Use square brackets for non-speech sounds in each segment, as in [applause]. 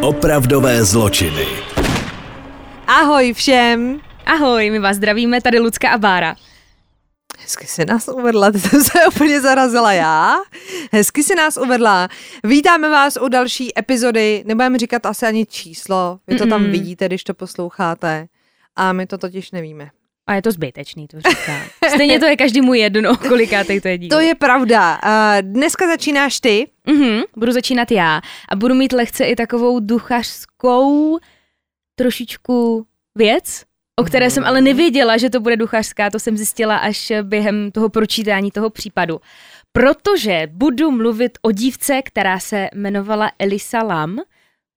Opravdové zločiny. Ahoj všem. Ahoj, my vás zdravíme, tady Lucka a Bára. Hezky si nás uvedla, ty jsem se úplně zarazila já. Hezky si nás uvedla. Vítáme vás u další epizody, nebudeme říkat asi ani číslo, vy to tam Mm-mm. vidíte, když to posloucháte. A my to totiž nevíme. A je to zbytečný, to říká. Stejně to je každému jedno, kolikátej to je díl. To je pravda. Uh, dneska začínáš ty. Mhm, budu začínat já a budu mít lehce i takovou duchařskou trošičku věc, o které jsem ale nevěděla, že to bude duchařská, to jsem zjistila až během toho pročítání toho případu. Protože budu mluvit o dívce, která se jmenovala Elisa Lam.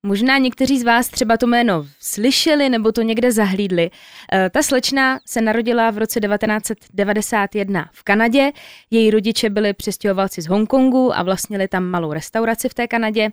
Možná někteří z vás třeba to jméno slyšeli nebo to někde zahlídli. Eh, Ta slečna se narodila v roce 1991 v Kanadě. Její rodiče byli přestěhovalci z Hongkongu a vlastnili tam malou restauraci v té Kanadě.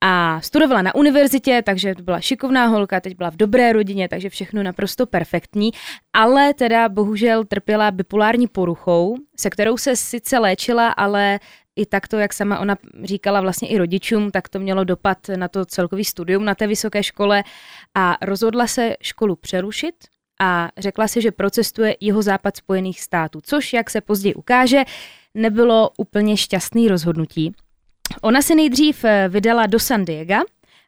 A studovala na univerzitě, takže byla šikovná holka, teď byla v dobré rodině, takže všechno naprosto perfektní, ale teda bohužel trpěla bipolární poruchou, se kterou se sice léčila, ale i takto, jak sama ona říkala vlastně i rodičům, tak to mělo dopad na to celkový studium na té vysoké škole a rozhodla se školu přerušit a řekla si, že procestuje jeho západ Spojených států, což, jak se později ukáže, nebylo úplně šťastný rozhodnutí. Ona se nejdřív eh, vydala do San Diego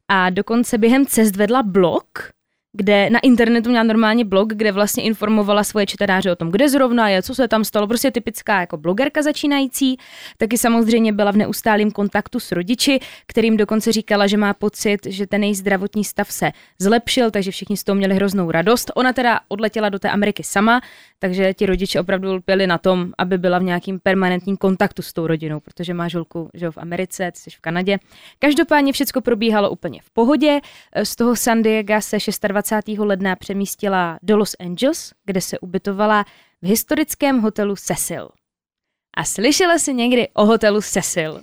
a dokonce během cest vedla blog, kde na internetu měla normálně blog, kde vlastně informovala svoje čtenáře o tom, kde zrovna je, co se tam stalo, prostě typická jako blogerka začínající. Taky samozřejmě byla v neustálém kontaktu s rodiči, kterým dokonce říkala, že má pocit, že ten její zdravotní stav se zlepšil, takže všichni z toho měli hroznou radost. Ona teda odletěla do té Ameriky sama, takže ti rodiče opravdu lpěli na tom, aby byla v nějakým permanentním kontaktu s tou rodinou, protože má žolku že v Americe, ty jsi v Kanadě. Každopádně všechno probíhalo úplně v pohodě. Z toho San Diego se 26. ledna přemístila do Los Angeles, kde se ubytovala v historickém hotelu Cecil. A slyšela jsi někdy o hotelu Cecil?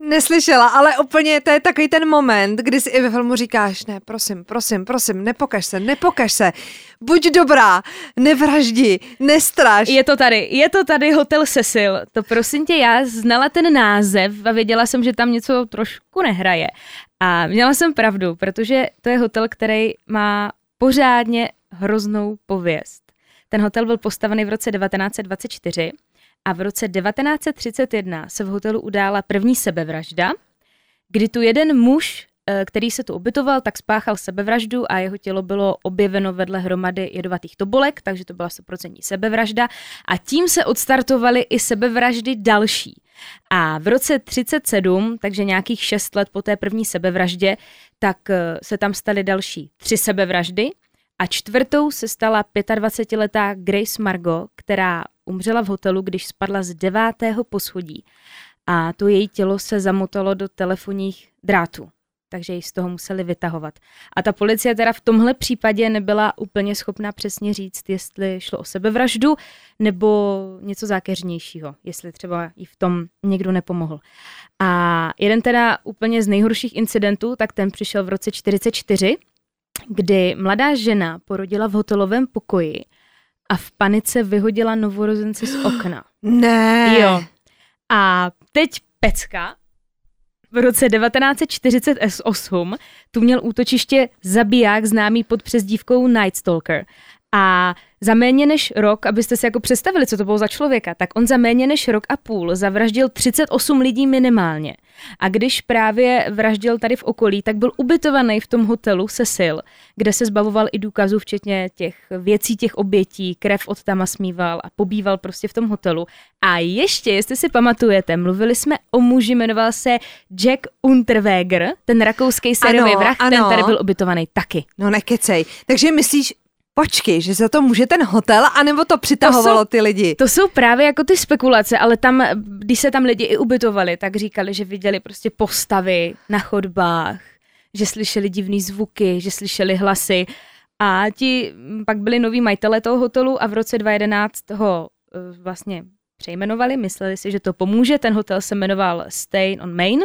Neslyšela, ale úplně to je takový ten moment, kdy si i ve filmu říkáš, ne, prosím, prosím, prosím, nepokaž se, nepokaž se, buď dobrá, nevraždi, nestraž. Je to tady, je to tady Hotel Cecil. To prosím tě, já znala ten název a věděla jsem, že tam něco trošku nehraje. A měla jsem pravdu, protože to je hotel, který má pořádně hroznou pověst. Ten hotel byl postavený v roce 1924 a v roce 1931 se v hotelu udála první sebevražda, kdy tu jeden muž, eh, který se tu ubytoval, tak spáchal sebevraždu a jeho tělo bylo objeveno vedle hromady jedovatých tobolek, takže to byla 100% sebevražda a tím se odstartovaly i sebevraždy další. A v roce 37, takže nějakých 6 let po té první sebevraždě, tak eh, se tam staly další tři sebevraždy a čtvrtou se stala 25-letá Grace Margot, která umřela v hotelu, když spadla z devátého poschodí. A to její tělo se zamotalo do telefonních drátů, takže ji z toho museli vytahovat. A ta policie teda v tomhle případě nebyla úplně schopná přesně říct, jestli šlo o sebevraždu nebo něco zákeřnějšího, jestli třeba jí v tom někdo nepomohl. A jeden teda úplně z nejhorších incidentů, tak ten přišel v roce 44, kdy mladá žena porodila v hotelovém pokoji a v panice vyhodila novorozence z okna. [gasps] Ne. Jo. A teď pecka. V roce 1948 tu měl útočiště zabiják známý pod přezdívkou Night Stalker. A za méně než rok, abyste si jako představili, co to bylo za člověka, tak on za méně než rok a půl zavraždil 38 lidí minimálně. A když právě vraždil tady v okolí, tak byl ubytovaný v tom hotelu Cecil, kde se zbavoval i důkazů, včetně těch věcí, těch obětí, krev od tam smíval a pobýval prostě v tom hotelu. A ještě, jestli si pamatujete, mluvili jsme o muži, jmenoval se Jack Unterweger, ten rakouský sériový Ano, vrah, ten ano. tady byl ubytovaný taky. No nekecej. Takže myslíš, počkej, že za to může ten hotel, anebo to přitahovalo To jsou- ty lidi? To jsou právě jako ty spekulace, ale tam, když se tam lidi i ubytovali, tak říkali, že viděli prostě postavy na chodbách, že slyšeli divný zvuky, že slyšeli hlasy. A ti mm, pak byli noví majitele toho hotelu a v roce 2011 ho eh, vlastně přejmenovali, mysleli si, že to pomůže, ten hotel se jmenoval Stay on Main,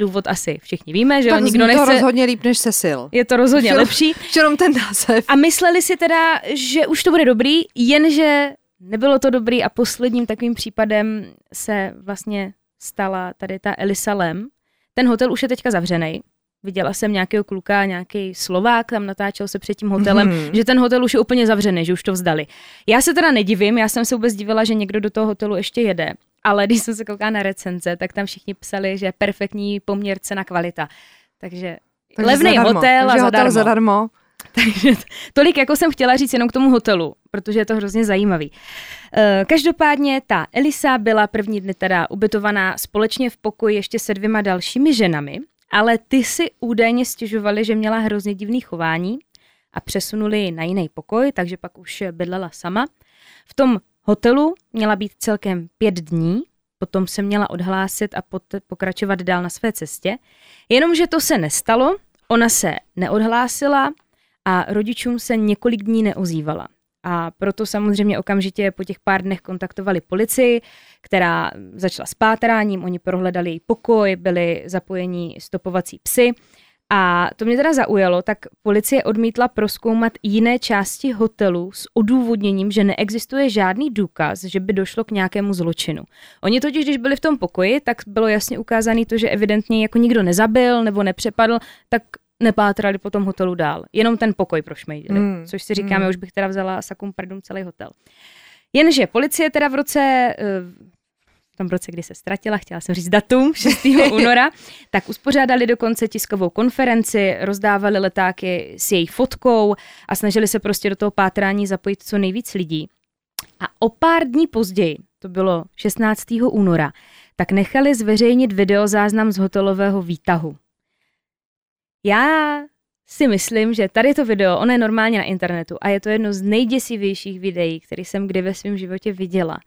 důvod asi všichni víme, že tak jo, nikdo zní to nechce, rozhodně líp než Cecil. je to rozhodně Jenom- lepší. Jenom ten název. A mysleli si teda, že už to bude dobrý, jenže nebylo to dobrý a posledním takovým případem se vlastně stala tady ta Elisa Lem. Ten hotel už je teďka zavřený. Viděla jsem nějakého kluka, nějaký Slovák, tam natáčel se před tím hotelem, mm-hmm. že ten hotel už je úplně zavřený, že už to vzdali. Já se teda nedivím, já jsem se vůbec divila, že někdo do toho hotelu ještě jede. Ale když jsem se koukala na recenze, tak tam všichni psali, že perfektní poměr cena kvalita. Takže, Takže levný zadarmo. hotel Takže a zadarmo. hotel zadarmo. [laughs] Takže tolik, jako jsem chtěla říct jenom k tomu hotelu, protože je to hrozně zajímavý. Eh, každopádně ta Elisa byla první dny teda ubytovaná společně v pokoji ještě se dvěma dalšími ženami, ale ty si údajně stěžovali, že měla hrozně divný chování a přesunuli ji na jiný pokoj, takže pak už bydlela sama. V tom hotelu měla být celkem pět dní, potom se měla odhlásit a pot, pokračovat dál na své cestě. Jenomže to se nestalo, ona se neodhlásila a rodičům se několik dní neozývala. A proto samozřejmě okamžitě po těch pár dnech kontaktovali policii, která začala s pátráním, oni prohledali její pokoj, byli zapojení stopovací psy. A to mě teda zaujalo, tak policie odmítla proskoumat jiné části hotelu s odůvodněním, že neexistuje žádný důkaz, že by došlo k nějakému zločinu. Oni totiž, když byli v tom pokoji, tak bylo jasně ukázané to, že evidentně jako nikdo nezabil nebo nepřepadl, tak nepátrali po tom hotelu dál. Jenom ten pokoj prošmejdili. Mm. Což si říkáme, mm. už bych teda vzala sakum pardon celý hotel. Jenže policie teda v roce, eh, tom roce, kdy se ztratila, chtěla jsem říct datum, [laughs] 6. února, tak uspořádali dokonce tiskovou konferenci, rozdávali letáky s její fotkou a snažili se prostě do toho pátrání zapojit co nejvíc lidí. A o pár dní později, to bylo 16. února, tak nechali zveřejnit videozáznam z hotelového výtahu. Já si myslím, že tady to video, ono je normálně na internetu a je to jedno z nejděsivějších videí, které jsem kdy ve svém životě viděla.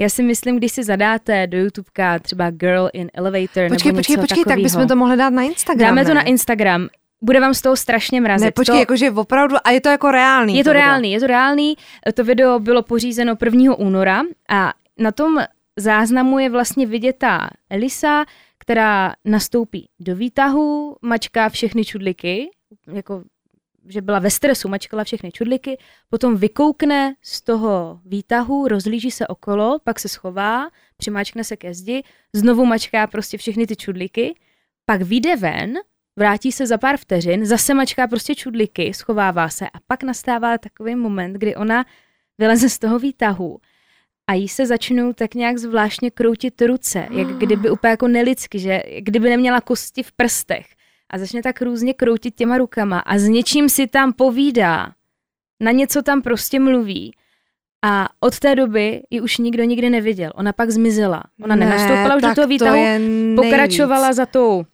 Já si myslím, když si zadáte do YouTubeka třeba Girl in Elevator počkej, nebo počkej, něco počkej, tak bychom to mohli dát na Instagram. Dáme ne? to na Instagram. Bude vám z toho strašně mrazit. Ne, počkej, to... jakože opravdu, a je to jako reálný. Je to, to reálný, je to reálný. To video bylo pořízeno 1. února a na tom záznamu je vlastně vidět ta Elisa, která nastoupí do výtahu, mačká všechny čudliky, jako že byla ve stresu, mačkala všechny čudliky, potom vykoukne z toho výtahu, rozlíží se okolo, pak se schová, přimáčkne se ke zdi, znovu mačká prostě všechny ty čudliky, pak vyjde ven, vrátí se za pár vteřin, zase mačká prostě čudliky, schovává se a pak nastává takový moment, kdy ona vyleze z toho výtahu a jí se začnou tak nějak zvláštně kroutit ruce, jak kdyby úplně jako nelidsky, že kdyby neměla kosti v prstech a začne tak různě kroutit těma rukama a s něčím si tam povídá, na něco tam prostě mluví. A od té doby ji už nikdo nikdy neviděl. Ona pak zmizela. Ona ne, nenastoupila už do toho výtahu, pokračovala za tou,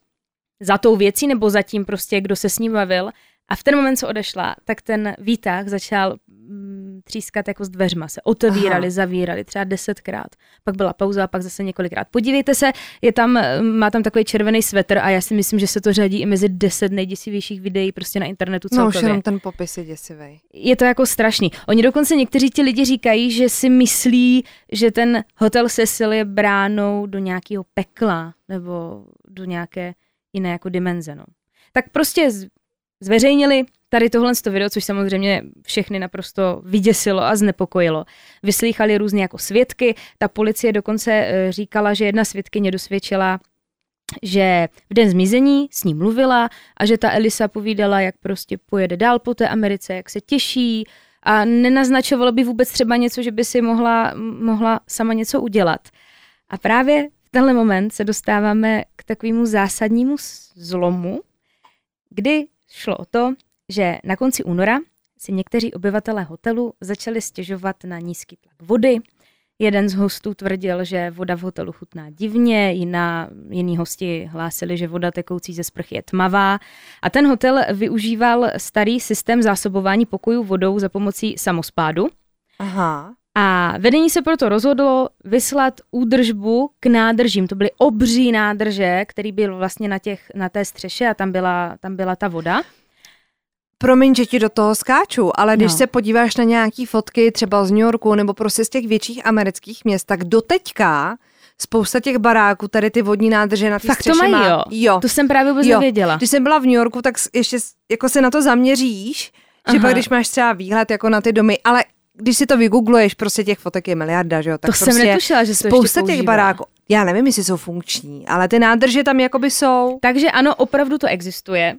za tou věcí nebo za tím prostě, kdo se s ním bavil. A v ten moment, co odešla, tak ten výtah začal mm, třískat jako s dveřma, se otevírali, Aha. zavírali, třeba desetkrát. Pak byla pauza a pak zase několikrát. Podívejte se, je tam, má tam takový červený svetr a já si myslím, že se to řadí i mezi deset nejděsivějších videí prostě na internetu celkově. No už jenom ten popis je děsivý. Je to jako strašný. Oni dokonce někteří ti lidi říkají, že si myslí, že ten hotel Cecil je bránou do nějakého pekla nebo do nějaké jiné jako dimenze. No. Tak prostě zveřejnili tady tohle video, což samozřejmě všechny naprosto vyděsilo a znepokojilo. Vyslýchali různě jako svědky, ta policie dokonce eh, říkala, že jedna svědkyně dosvědčila, že v den zmizení s ním mluvila a že ta Elisa povídala, jak prostě pojede dál po té Americe, jak se těší a nenaznačovalo by vůbec třeba něco, že by si mohla, mohla sama něco udělat. A právě v tenhle moment se dostáváme k takovému zásadnímu zlomu, kdy Šlo o to, že na konci února si někteří obyvatelé hotelu začali stěžovat na nízký tlak vody. Jeden z hostů tvrdil, že voda v hotelu chutná divně, jiná, jiní hosti hlásili, že voda tekoucí ze sprchy je tmavá. A ten hotel využíval starý systém zásobování pokojů vodou za pomocí samospádu. Aha. A vedení se proto rozhodlo vyslat údržbu k nádržím. To byly obří nádrže, který byl vlastně na, těch, na té střeše a tam byla, tam byla ta voda. Promiň, že ti do toho skáču, ale když no. se podíváš na nějaký fotky třeba z New Yorku nebo prostě z těch větších amerických měst, tak doteďka spousta těch baráků, tady ty vodní nádrže na té Fakt to mají, má, jo? jo. To jsem právě vůbec jo. nevěděla. Když jsem byla v New Yorku, tak ještě jako se na to zaměříš, že Aha. pak když máš třeba výhled jako na ty domy, ale když si to vygoogluješ, prostě těch fotek je miliarda, že jo? Tak to prostě jsem netušila, že se spousta těch baráků, já nevím, jestli jsou funkční, ale ty nádrže tam jakoby jsou. Takže ano, opravdu to existuje.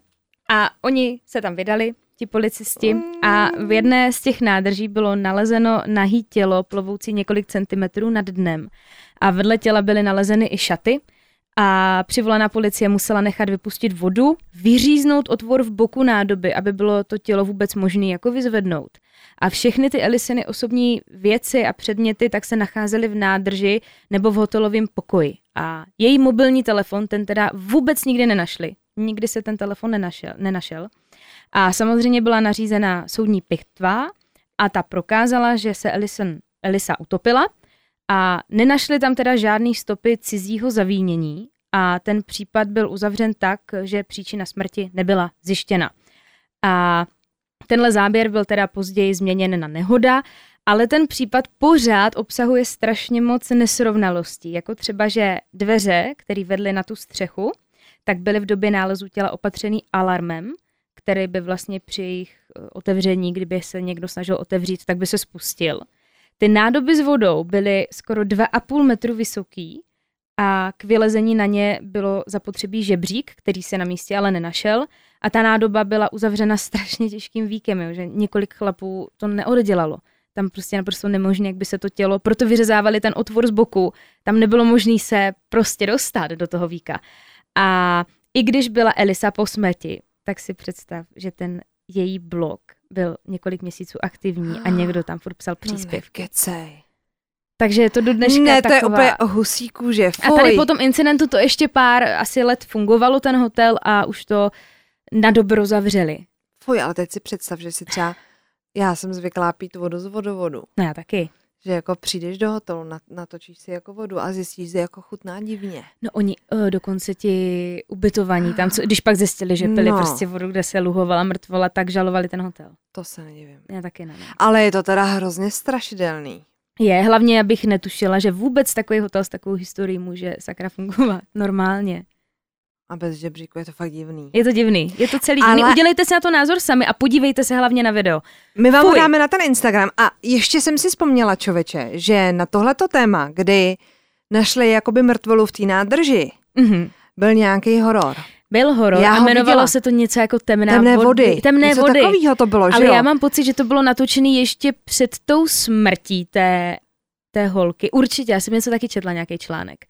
A oni se tam vydali, ti policisti, a v jedné z těch nádrží bylo nalezeno nahý tělo plovoucí několik centimetrů nad dnem. A vedle těla byly nalezeny i šaty. A přivolaná policie musela nechat vypustit vodu, vyříznout otvor v boku nádoby, aby bylo to tělo vůbec možné jako vyzvednout. A všechny ty Elisiny osobní věci a předměty tak se nacházely v nádrži nebo v hotelovém pokoji. A její mobilní telefon ten teda vůbec nikdy nenašli. Nikdy se ten telefon nenašel. nenašel. A samozřejmě byla nařízena soudní pitva a ta prokázala, že se Elisa utopila a nenašli tam teda žádný stopy cizího zavínění a ten případ byl uzavřen tak, že příčina smrti nebyla zjištěna. A tenhle záběr byl teda později změněn na nehoda, ale ten případ pořád obsahuje strašně moc nesrovnalostí, jako třeba, že dveře, které vedly na tu střechu, tak byly v době nálezu těla opatřený alarmem, který by vlastně při jejich eh, otevření, kdyby se někdo snažil otevřít, tak by se spustil. Ty nádoby s vodou byly skoro 2,5 metru vysoký a k vylezení na ně bylo zapotřebí žebřík, který se na místě ale nenašel a ta nádoba byla uzavřena [laughs] strašně těžkým víkem, jo, že několik chlapů to neoddělalo. Tam prostě naprosto nemožné, jak by se to tělo, proto vyřezávali ten otvor z boku. Tam nebylo možné se prostě dostat do toho víka. A i když byla Elisa po smrti, tak si představ, že ten její blog byl několik měsíců aktivní a někdo tam furt psal. No Kecej. Takže je to do dneška Ne, to je taková... úplně o husí kůže. A tady po tom incidentu to ještě pár asi let fungovalo ten hotel a už to na dobro zavřeli. Fuj, ale teď si představ, že si třeba, já jsem zvyklá pít vodu z vodovodu. No já taky. Že jako přijdeš do hotelu, nat- natočíš si jako vodu a zjistíš, že jako chutná divně. No oni uh, dokonce ti ubytovaní tam, co, když pak zjistili, že pili No. prostě vodu, kde se luhovala mrtvola, tak žalovali ten hotel. To se nedivím. Já taky ne. Ale je to teda hrozně strašidelný. Je, hlavně abych netušila, že vůbec takový hotel s takovou historií může sakra fungovat normálně. A bez žebříku je to fakt divný. Je to divný, je to celý divný. Ale- Udělejte si na to názor sami a podívejte se hlavně na video. My vám Fuj. dáme na ten Instagram a ještě jsem si vzpomněla, čověče, že na tohleto téma, kdy našli jakoby mrtvolu v té nádrži, Mhm. byl nějaký horor. Byl horor Já a jmenovalo viděla. se to něco jako temná Temné vody. Temné Něco vody. takového to bylo, že Ale jo? já mám pocit, že to bylo natočené ještě před tou smrtí té, té holky. Určitě, já jsem něco taky četla, nějaký článek.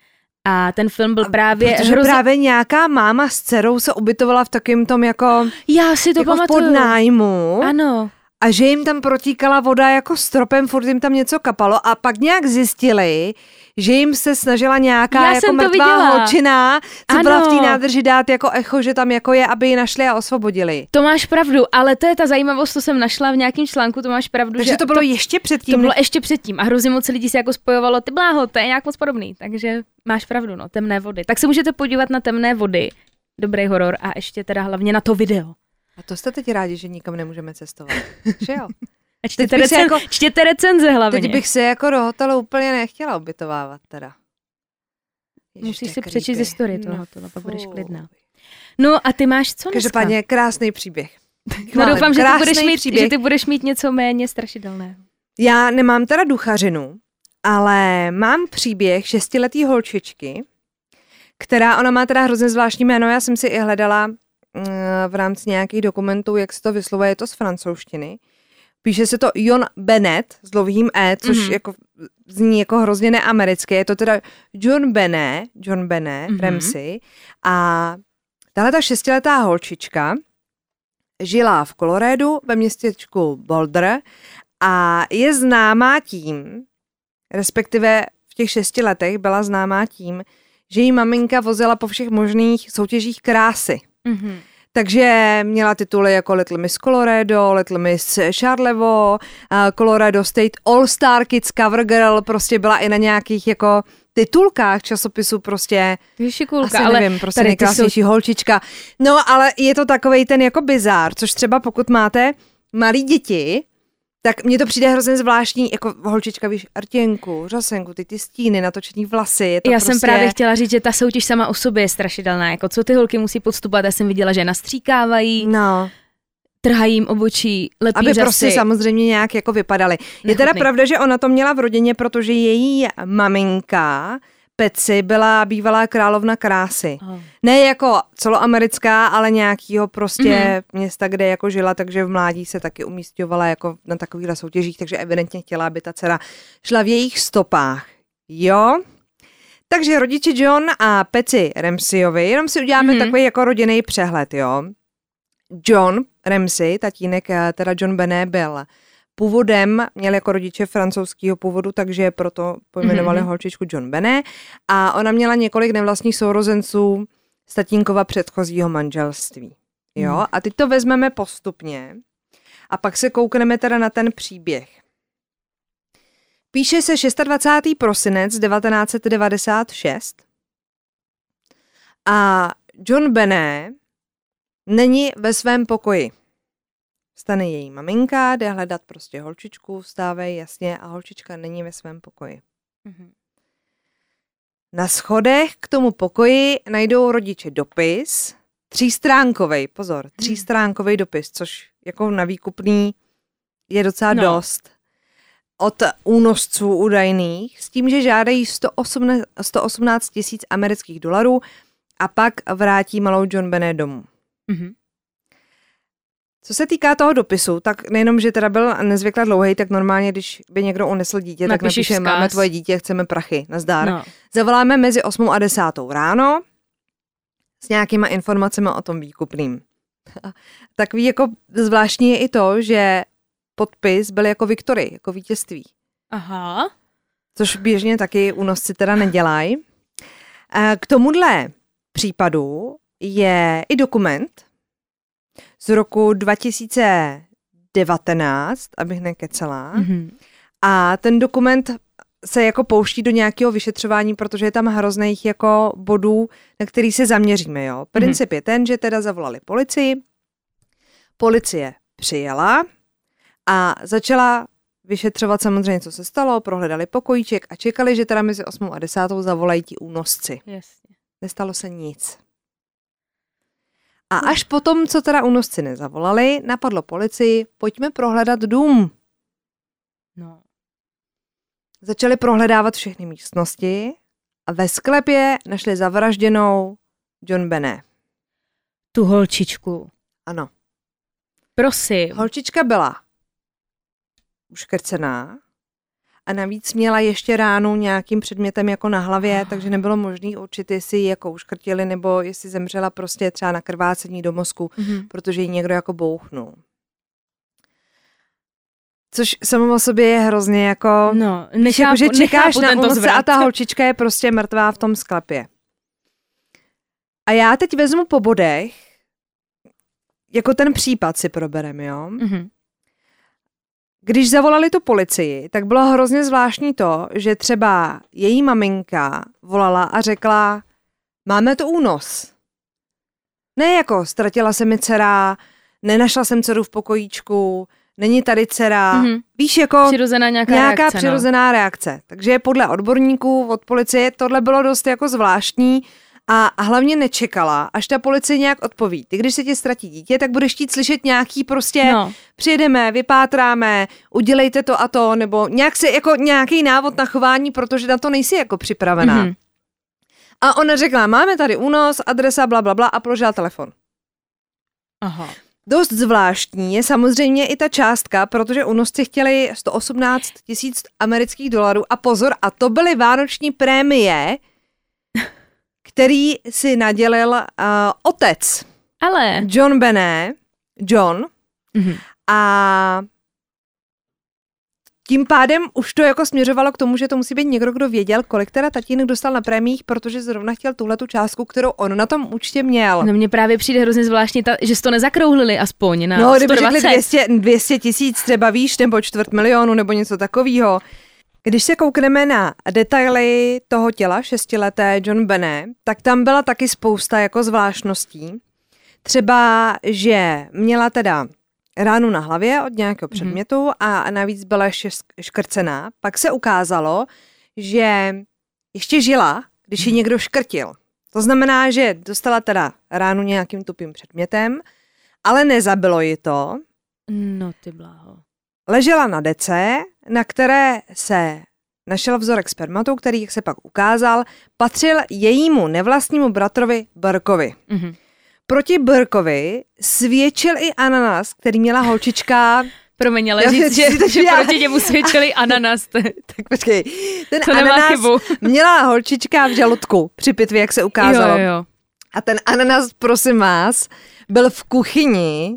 A ten film byl právě Protože právě nějaká máma s dcerou se ubytovala v takém tom jako, Já si to jako pamatuju. podnájmu Ano. a že jim tam protíkala voda jako stropem, furt jim tam něco kapalo a pak nějak zjistili, že jim se snažila nějaká Já jako to mrtvá holčina, co byla v té Ano. nádrži dát jako echo, že tam jako je, aby ji našli a osvobodili. To máš pravdu, ale to je ta zajímavost, co jsem našla v nějakém článku, to máš pravdu, Takže že to bylo ještě předtím. to bylo ještě předtím a hrozně moc lidí se jako spojovalo, ty bláho, to je nějak moc podobný, takže máš pravdu, no, temné vody. Tak se můžete podívat na temné vody, dobrý horor a ještě teda hlavně na to video. A to jste teď rádi, že nikam nemůžeme cestovat. [laughs] že jo? A čtěte, recen, jako- čtěte recenze hlavně. Teď bych se jako do hotelu úplně nechtěla ubytovávat teda. Ježiš, Musíš si přečíst historii toho hotelu, pak budeš klidná. No a ty máš co dneska? Každopádně krásný příběh. [laughs] No doufám, že ty, budeš mít, příběh. že ty budeš mít něco méně strašidelného. Já nemám teda duchařinu, ale mám příběh šestiletý holčičky, která, ona má teda hrozně zvláštní jméno, já jsem si i hledala mm, v rámci nějakých dokumentů, jak se to vyslovuje, je to z francouzštiny. Píše se to Jon Bennett s dlouhým E, což Mhm. mm-hmm. jako zní jako hrozně neamerické. Je to teda John Bennett, John Bennett, Mhm. mm-hmm. Ramsey. A tahle ta šestiletá holčička žila v Kolorédu ve městečku Boulder a je známá tím, respektive v těch šesti letech byla známá tím, že jí maminka vozila po všech možných soutěžích krásy. Mm-hmm. Takže měla tituly jako Little Miss Colorado, Little Miss Charlevo, uh, Colorado State All Star Kids Cover Girl, prostě byla i na nějakých jako titulkách časopisu prostě, Šikulka, asi ale nevím, prostě tady nejkrásnější holčička. No, ale je to takovej ten jako bizár, což třeba pokud máte malí děti, tak mně to přijde hrozně zvláštní, jako holčička, víš, rtěnku, řasenku, ty ty stíny, natočený vlasy. Je to Já prostě... jsem právě chtěla říct, že ta soutěž sama o sobě je strašidelná. Jako co ty holky musí podstupovat, já jsem viděla, že nastříkávají. No, trhají jim obočí, lepí Aby řasy. prostě samozřejmě nějak jako vypadaly. Je teda pravda, že ona to měla v rodině, protože její maminka Peci byla bývalá královna krásy. Oh. Ne jako celoamerická, ale nějakýho prostě Mhm. mm-hmm. města, kde jako žila, takže v mládí se taky umístěvala jako na takovýchhle soutěžích, takže evidentně chtěla, aby ta dcera šla v jejich stopách. Jo? Takže rodiče John a Peci Ramseyovi, jenom si uděláme Mhm. mm-hmm. takový jako rodinný přehled, jo? John Ramsey, tatínek, eh, teda John Benet, byl původem, měl jako rodiče francouzského původu, takže proto pojmenovali Mhm. mm-hmm. holčičku John Benet. A ona měla několik nevlastních sourozenců z tatínkova předchozího manželství. Jo, Mhm. a teď to vezmeme postupně a pak se koukneme teda na ten příběh. Píše se 26. prosinec 1996 a John Benet není ve svém pokoji. Stane její maminka, jde hledat prostě holčičku, vstávej jasně a holčička není ve svém pokoji. Mhm. Na schodech k tomu pokoji najdou rodiče dopis, třístránkovej, pozor, třístránkovej dopis, což jako na výkupný je docela No. dost. Od únosců údajných s tím, že žádají 118 118 tisíc amerických dolarů a pak vrátí malou John Benet domů. Mhm. Co se týká toho dopisu, tak nejenom, že teda byl nezvykle dlouhý, tak normálně, když by někdo unesl dítě, tak napíše, vzkaz. máme tvoje dítě, chceme prachy, nazdar. No. Zavoláme mezi 8 a 10 ráno s nějakýma informacemi o tom výkupným. [laughs] Takový jako zvláštní je i to, že podpis byl jako Viktory, jako vítězství, Aha. což běžně taky únosci teda nedělají. A K tomuhle případu je i dokument z roku 2019, abych nekecela. Mhm. A ten dokument se jako pouští do nějakého vyšetřování, protože je tam hrozných jako bodů, na který se zaměříme. Jo. Princip je ten, že teda zavolali policii, policie přijela a začala vyšetřovat samozřejmě, co se stalo, prohledali pokojíček a čekali, že teda mezi 8 a 10 zavolají ti únosci. Jasně. Nestalo se nic. A až potom, co teda únosci nezavolali, napadlo policii, pojďme prohledat dům. No. Začali prohledávat všechny místnosti a ve sklepě našli zavražděnou John Benet. Tu holčičku. Ano. Prosím. Holčička byla uškrcená a navíc měla ještě ránu nějakým předmětem jako na hlavě, takže nebylo možné určit, jestli ji jako uškrtili nebo jestli zemřela prostě třeba na krvácení do mozku, Mhm. protože ji někdo jako bouchnul. Což samo o sobě je hrozně jako... No, nechápu, jako, že čekáš na zvrat. a ta holčička je prostě mrtvá v tom sklepě. A já teď vezmu po bodech, jako ten případ si probereme, jo? Mhm. Když zavolali tu policii, tak bylo hrozně zvláštní to, že třeba její maminka volala a řekla, máme tu únos. Ne jako ztratila se mi dcera, nenašla jsem dceru v pokojíčku, není tady dcera. Mhm. Víš, jako Přirozená nějaká, nějaká reakce, přirozená reakce. Takže podle odborníků od policie tohle bylo dost jako zvláštní a a hlavně nečekala, až ta policie nějak odpoví. Ty, když se ti ztratí dítě, tak budeš chtít slyšet nějaký prostě No. přijedeme, vypátráme, udělejte to a to, nebo nějak se, jako nějaký návod na chování, protože na to nejsi jako připravená. Mhm. A ona řekla, máme tady únos, adresa, bla, bla, bla a položila telefon. Aha. Dost zvláštní je samozřejmě i ta částka, protože únosci chtěli 118 tisíc amerických dolarů a pozor, a to byly vánoční prémie, [laughs] který si nadělil uh, otec Ale. John Benet, John, Mhm. a tím pádem už to jako směřovalo k tomu, že to musí být někdo, kdo věděl, kolik teda tatínek dostal na prémiích, protože zrovna chtěl tuhle tu částku, kterou on na tom účtě měl. No mně právě přijde hrozně zvláštní, ta, že to nezakrouhlili aspoň na No, kdyby 120. řekli 200, 200 tisíc třeba výš, nebo čtvrt milionu, nebo něco takového. Když se koukneme na detaily toho těla šestileté John Benet, tak tam byla taky spousta jako zvláštností. Třeba, že měla teda ránu na hlavě od nějakého předmětu a navíc byla ještě škrcená. Pak se ukázalo, že ještě žila, když ji někdo škrtil. To znamená, že dostala teda ránu nějakým tupým předmětem ale nezabilo ji to. No ty bláho. Ležela na dece, na které se našel vzorek spermatu, který, jak se pak ukázal, patřil jejímu nevlastnímu bratrovi Burkovi. Mhm. Proti Burkovi svědčil i ananas, který měla holčička. [laughs] Promiň, ale říct, že, že já- proti němu svědčili [laughs] ananas, [laughs] Tak počkej, ten to nemá ananas chybu. měla holčička v žaludku při pitvě, jak se ukázalo. Jo, jo. A ten ananas, prosím vás, byl v kuchyni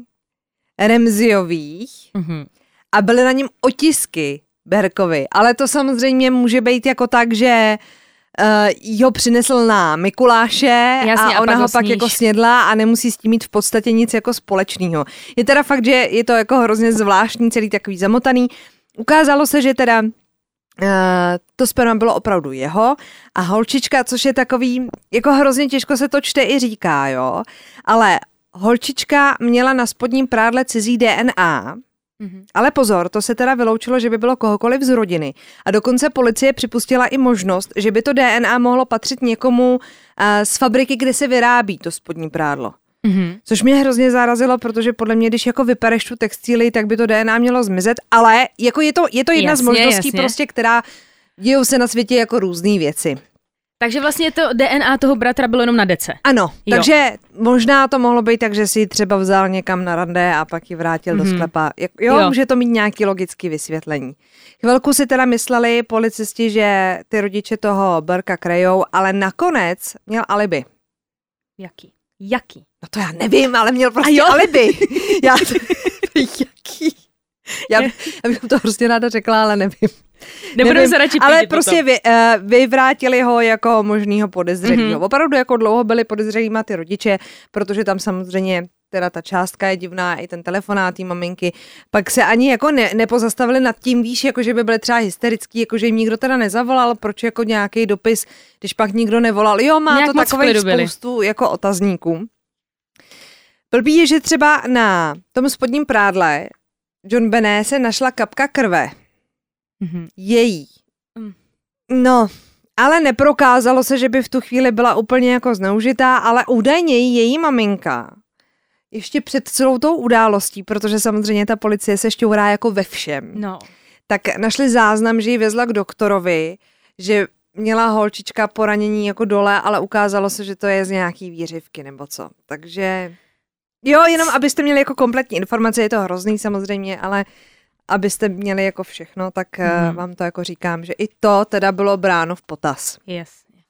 Remziových Mhm. A byly na něm otisky Berkovi. Ale to samozřejmě může být jako tak, že uh, ho přinesl na Mikuláše Jasně, a a ona pak ho ho pak jako snědla a nemusí s tím mít v podstatě nic jako společného. Je teda fakt, že je to jako hrozně zvláštní, celý takový zamotaný. Ukázalo se, že teda Uh, to sperma bylo opravdu jeho a holčička, což je takový, jako hrozně těžko se to čte i říká, jo, ale holčička měla na spodním prádle cizí DNA, Mhm. ale pozor, to se teda vyloučilo, že by bylo kohokoliv z rodiny. A dokonce policie připustila i možnost, že by to DNA mohlo patřit někomu uh, z fabriky, kde se vyrábí to spodní prádlo. Mhm. Což mě hrozně zarazilo, protože podle mě, když jako vypereš tu textíli, tak by to DNA mělo zmizet, ale jako je to, je to jedna z Jasně, možností jasně. prostě, která dějou se na světě jako různé věci. Takže vlastně to DNA toho bratra bylo jenom na dece. Ano, Jo. takže možná to mohlo být tak, že si ji třeba vzal někam na rande a pak ji vrátil mm-hmm. do Mhm. sklepa. Jo, jo, může to mít nějaký logický vysvětlení. Chvilku si teda mysleli policisti, že ty rodiče toho Berka krejou, ale nakonec měl alibi. Jaký? Jaký? No to já nevím, ale měl prostě alibi. [laughs] Já, jaký? [laughs] Já, [laughs] já bych to hrozně ráda řekla, ale nevím. Nebudeme Nevím, se radši Ale prostě vy, uh, vyvrátili ho jako možného podezřelého. Mhm. Mm-hmm. Opravdu jako dlouho byli podezřelými ty rodiče, protože tam samozřejmě teda ta částka je divná, i ten telefonát té maminky. Pak se ani jako ne, nepozastavili nad tím, víš, jako že by byly třeba hysterický, jako že jim nikdo teda nezavolal, proč jako nějaký dopis, když pak nikdo nevolal. Jo, má Nějak to byli. spoustu jako otazníků. Blbý je, že třeba na tom spodním prádle John Bené se našla kapka krve Mhm. její. Mm. No, ale neprokázalo se, že by v tu chvíli byla úplně jako zneužitá, ale údajně jí její maminka ještě před celou tou událostí, protože samozřejmě ta policie se šťourá jako ve všem, No. tak našli záznam, že ji vezla k doktorovi, že měla holčička poranění jako dole, ale ukázalo se, že to je z nějaký výřivky nebo co. Takže jo, jenom abyste měli jako kompletní informace, je to hrozný samozřejmě, ale abyste měli jako všechno, tak mm. Mhm. vám to jako říkám, že i to teda bylo bráno v potaz. Jasně.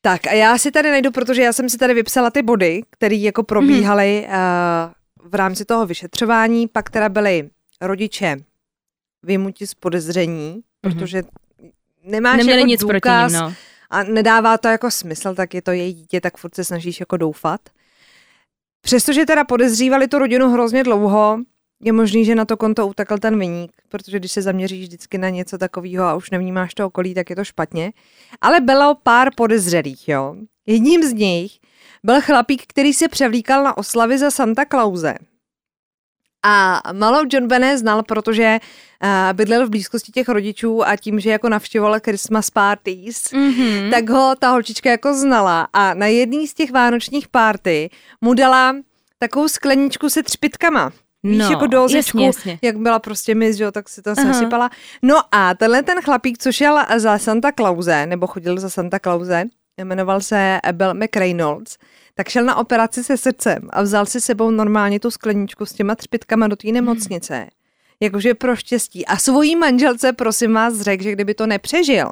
Tak a já si tady najdu, protože já jsem si tady vypsala ty body, které jako probíhaly uh, v rámci toho vyšetřování, pak teda byli rodiče vymuti z podezření, protože nemáš Neměli jako nic proti důkaz ním, no. a nedává to jako smysl, tak je to její dítě, tak furt se snažíš jako doufat. Přestože teda podezřívali tu rodinu hrozně dlouho, je možný, že na to konto utekl ten vyník, protože když se zaměříš vždycky na něco takového a už nevnímáš to okolí, tak je to špatně. Ale bylo pár podezřelých, jo. Jedním z nich byl chlapík, který se převlíkal na oslavy za Santa Clause. A malou John Bené znal, protože uh, bydlel v blízkosti těch rodičů a tím, že jako navštěvoval Christmas parties, Mhm. tak ho ta holčička jako znala a na jedný z těch vánočních párty mu dala takovou skleničku se třpitkama. Víš, No, jako dozičku, jasně, jasně. jak byla prostě mis, že jo, tak si to sesypala. No a tenhle ten chlapík, co šel za Santa Clause, nebo chodil za Santa Clause, jmenoval se Abel McReynolds, tak šel na operaci se srdcem a vzal si sebou normálně tu skleničku s těma třpitkama do té nemocnice. Jakože pro štěstí. A svojí manželce, prosím vás, řekl, že kdyby to nepřežil,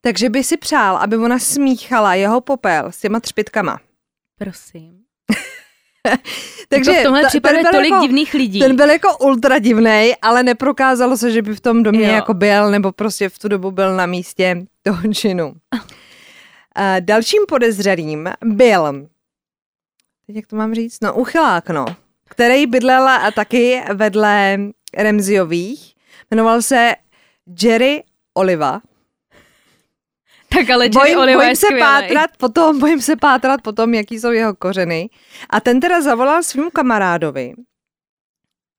takže by si přál, aby ona smíchala jeho popel s těma třpitkama. Prosím. [laughs] Takže jako v tomhle ta- případě ten tolik jako, divných lidí. Ten byl jako ultra divnej, ale neprokázalo se, že by v tom domě Jo. jako byl, nebo prostě v tu dobu byl na místě toho činu. [laughs] Dalším podezřelým byl, teď jak to mám říct, no uchylák, no, který bydlel a taky vedle Remziových, jmenoval se Jerry Oliva. Tak ale Jerry Bojím, Oliva bojím je se skvělej. pátrat potom, bojím se pátrat potom, jaký jsou jeho kořeny. A ten teda zavolal svým kamarádovi.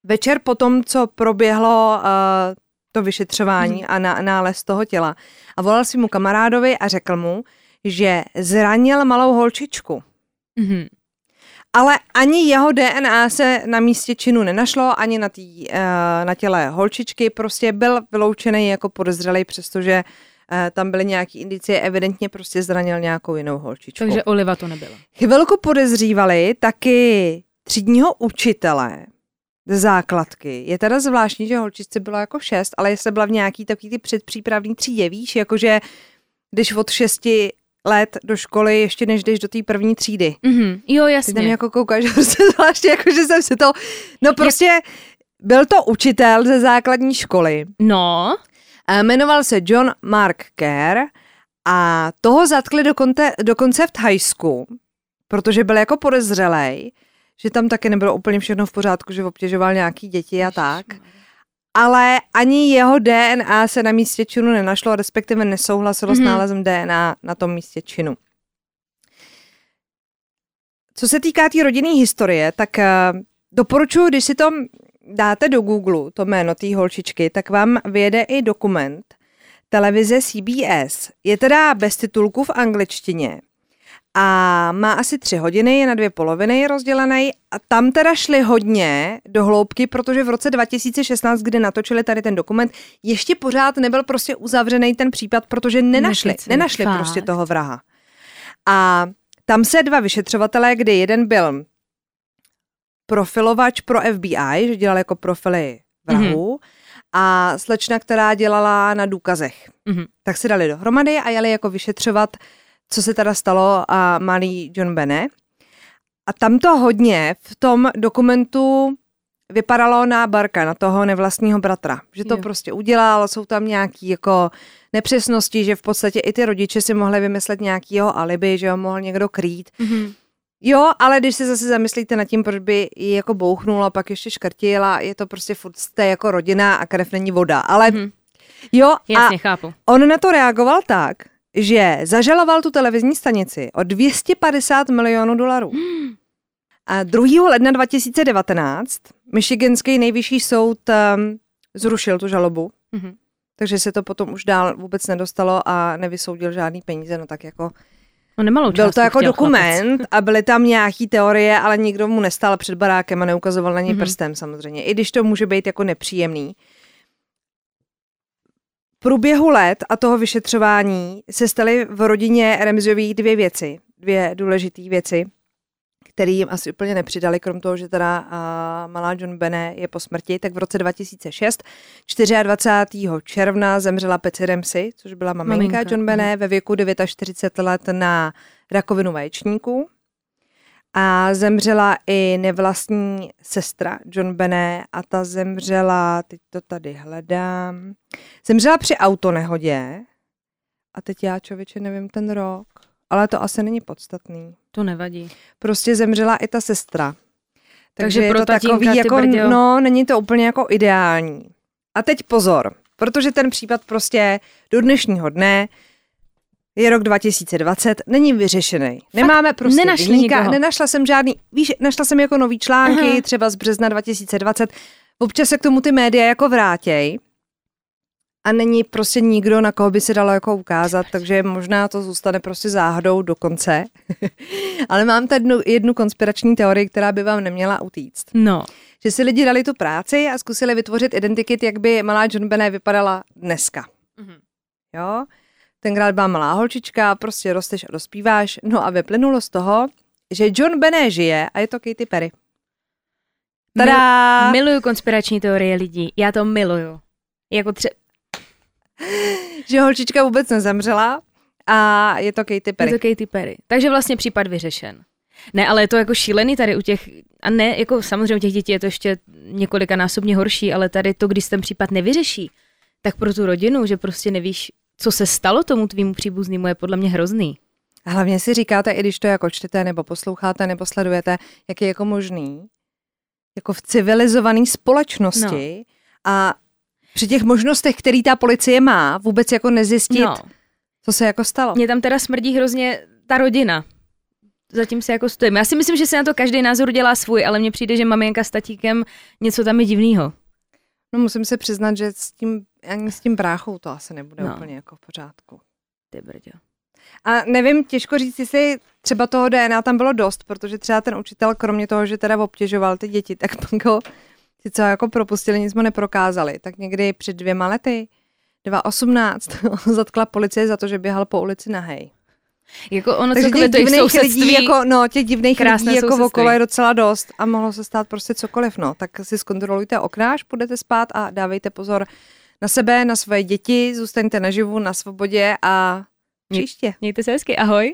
Večer po tom, co proběhlo uh, to vyšetřování Mhm. a na, nález toho těla. A volal svým kamarádovi a řekl mu, že zranil malou holčičku. Mhm. ale ani jeho DNA se na místě činu nenašlo, ani na, tý, uh, na těle holčičky, prostě byl vyloučený jako podezřelý, přestože uh, tam byly nějaké indicie, evidentně prostě zranil nějakou jinou holčičku. Takže Oliva to nebyla. Chvilku podezřívali taky třídního učitele ze základky. Je teda zvláštní, že holčičce bylo jako šest, ale jestli byla v nějaký takový ty předpřípravný třídě, víš, jakože když od šesti let do školy, ještě než jdeš do té první třídy. Mm-hmm. Jo, jasně. Ty tam jako koukáš, [laughs] prostě zvláštně, jako že jsem si to, no prostě Jak... byl to učitel ze základní školy. No. A jmenoval se John Mark Kerr a toho zatkli dokonce, dokonce v Thajsku, protože byl jako podezřelej, že tam taky nebylo úplně všechno v pořádku, že obtěžoval nějaký děti a tak. Ale ani jeho DNA se na místě činu nenašlo, respektive nesouhlasilo mm-hmm. s mhm. nálezem DNA na tom místě činu. Co se týká té tý rodinné historie, tak uh, doporučuji, když si to dáte do Google, to jméno té holčičky, tak vám vyjede i dokument televize CBS. Je teda bez titulku v angličtině a má asi tři hodiny, je na dvě poloviny rozdělený a tam teda šli hodně do hloubky, protože v roce 2016, kdy natočili tady ten dokument, ještě pořád nebyl prostě uzavřený ten případ, protože nenašli, Neklici, nenašli fakt. prostě toho vraha. A tam se dva vyšetřovatelé, kdy jeden byl profilovač pro FBI, že dělal jako profily vrahů, mm-hmm. a slečna, která dělala na důkazech. Mm-hmm. Tak se dali dohromady a jeli jako vyšetřovat co se teda stalo a malý John Bene. A tam to hodně v tom dokumentu vypadalo na Barka, na toho nevlastního bratra. Že to jo. prostě udělal, jsou tam nějaký jako nepřesnosti, že v podstatě i ty rodiče si mohli vymyslet nějaký jeho alibi, že ho mohl někdo krýt. Mm-hmm. Jo, ale když se zase zamyslíte nad tím, proč by ji jako bouchnul a pak ještě škrtila, je to prostě furt jste jako rodina a krev není voda. Ale mm-hmm. jo, Jasně, a chápu. on na to reagoval tak, že zažaloval tu televizní stanici o 250 milionů dolarů. A 2. ledna 2019 Michiganský nejvyšší soud um, zrušil tu žalobu, mm-hmm. takže se to potom už dál vůbec nedostalo a nevysoudil žádný peníze, no tak jako No nemalou Byl to jako dokument chlapec. a byly tam nějaký teorie, ale nikdo mu nestál před barákem a neukazoval na něj mm-hmm. prstem samozřejmě. I když to může být jako nepříjemný průběhu let a toho vyšetřování se staly v rodině Remziových dvě věci, dvě důležité věci, které jim asi úplně nepřidali, krom toho, že teda uh, malá John Bene je po smrti, tak v roce 2006, 24. června zemřela Peci Remsi, což byla maminka, maminka John Bene ve věku 49 let na rakovinu vaječníků a zemřela i nevlastní sestra John Bené a ta zemřela, teď to tady hledám, zemřela při autonehodě a teď já člověče nevím ten rok, ale to asi není podstatný. To nevadí. Prostě zemřela i ta sestra. Takže, Takže je pro to takový, jako, no, není to úplně jako ideální. A teď pozor, protože ten případ prostě do dnešního dne je rok 2020, není vyřešený. Fakt? Nemáme prostě Nenašli vyníka, nenašla jsem žádný, víš, našla jsem jako nový články, Aha. třeba z března 2020. Občas se k tomu ty média jako vrátěj a není prostě nikdo, na koho by se dalo jako ukázat, takže možná to zůstane prostě záhadou do konce. [laughs] Ale mám tady jednu, jednu konspirační teorii, která by vám neměla utíct. No. Že si lidi dali tu práci a zkusili vytvořit identikit, jak by malá John Benet vypadala dneska. Mm-hmm. Jo? Tenkrát byla malá holčička, prostě rosteš a dospíváš. No a vyplynulo z toho, že John Bené žije a je to Katy Perry. Tada! Mil, miluju konspirační teorie lidí. Já to miluju. Jako tře... [laughs] že holčička vůbec nezemřela a je to Katy Perry. Je to Katy Perry. Takže vlastně případ vyřešen. Ne, ale je to jako šílený tady u těch, a ne, jako samozřejmě u těch dětí je to ještě několika násobně horší, ale tady to, když ten případ nevyřeší, tak pro tu rodinu, že prostě nevíš, co se stalo tomu tvýmu příbuznému, je podle mě hrozný. A hlavně si říkáte, i když to jako čtete, nebo posloucháte, nebo sledujete, jak je jako možný, jako v civilizované společnosti no. a při těch možnostech, který ta policie má, vůbec jako nezjistit, no. co se jako stalo. Mně tam teda smrdí hrozně ta rodina. Zatím se jako stojím. Já si myslím, že si na to každý názor dělá svůj, ale mně přijde, že maminka s tatíkem něco tam je divného. No musím se přiznat, že s tím, ani s tím bráchou to asi nebude no. úplně jako v pořádku. Ty brďo. A nevím, těžko říct, jestli třeba toho DNA tam bylo dost, protože třeba ten učitel, kromě toho, že teda obtěžoval ty děti, tak pak ho sice jako propustili, nic mu neprokázali. Tak někdy před dvěma lety, 2018, [laughs] zatkla policie za to, že běhal po ulici nahej. Jako ono Takže těch divných sousedství, lidí, jako, no, těch divných lidí jako okolo je docela dost a mohlo se stát prostě cokoliv, no. Tak si zkontrolujte okna, až půjdete spát a dávejte pozor na sebe, na svoje děti, zůstaňte naživu, na svobodě a příště. mějte se hezky, ahoj.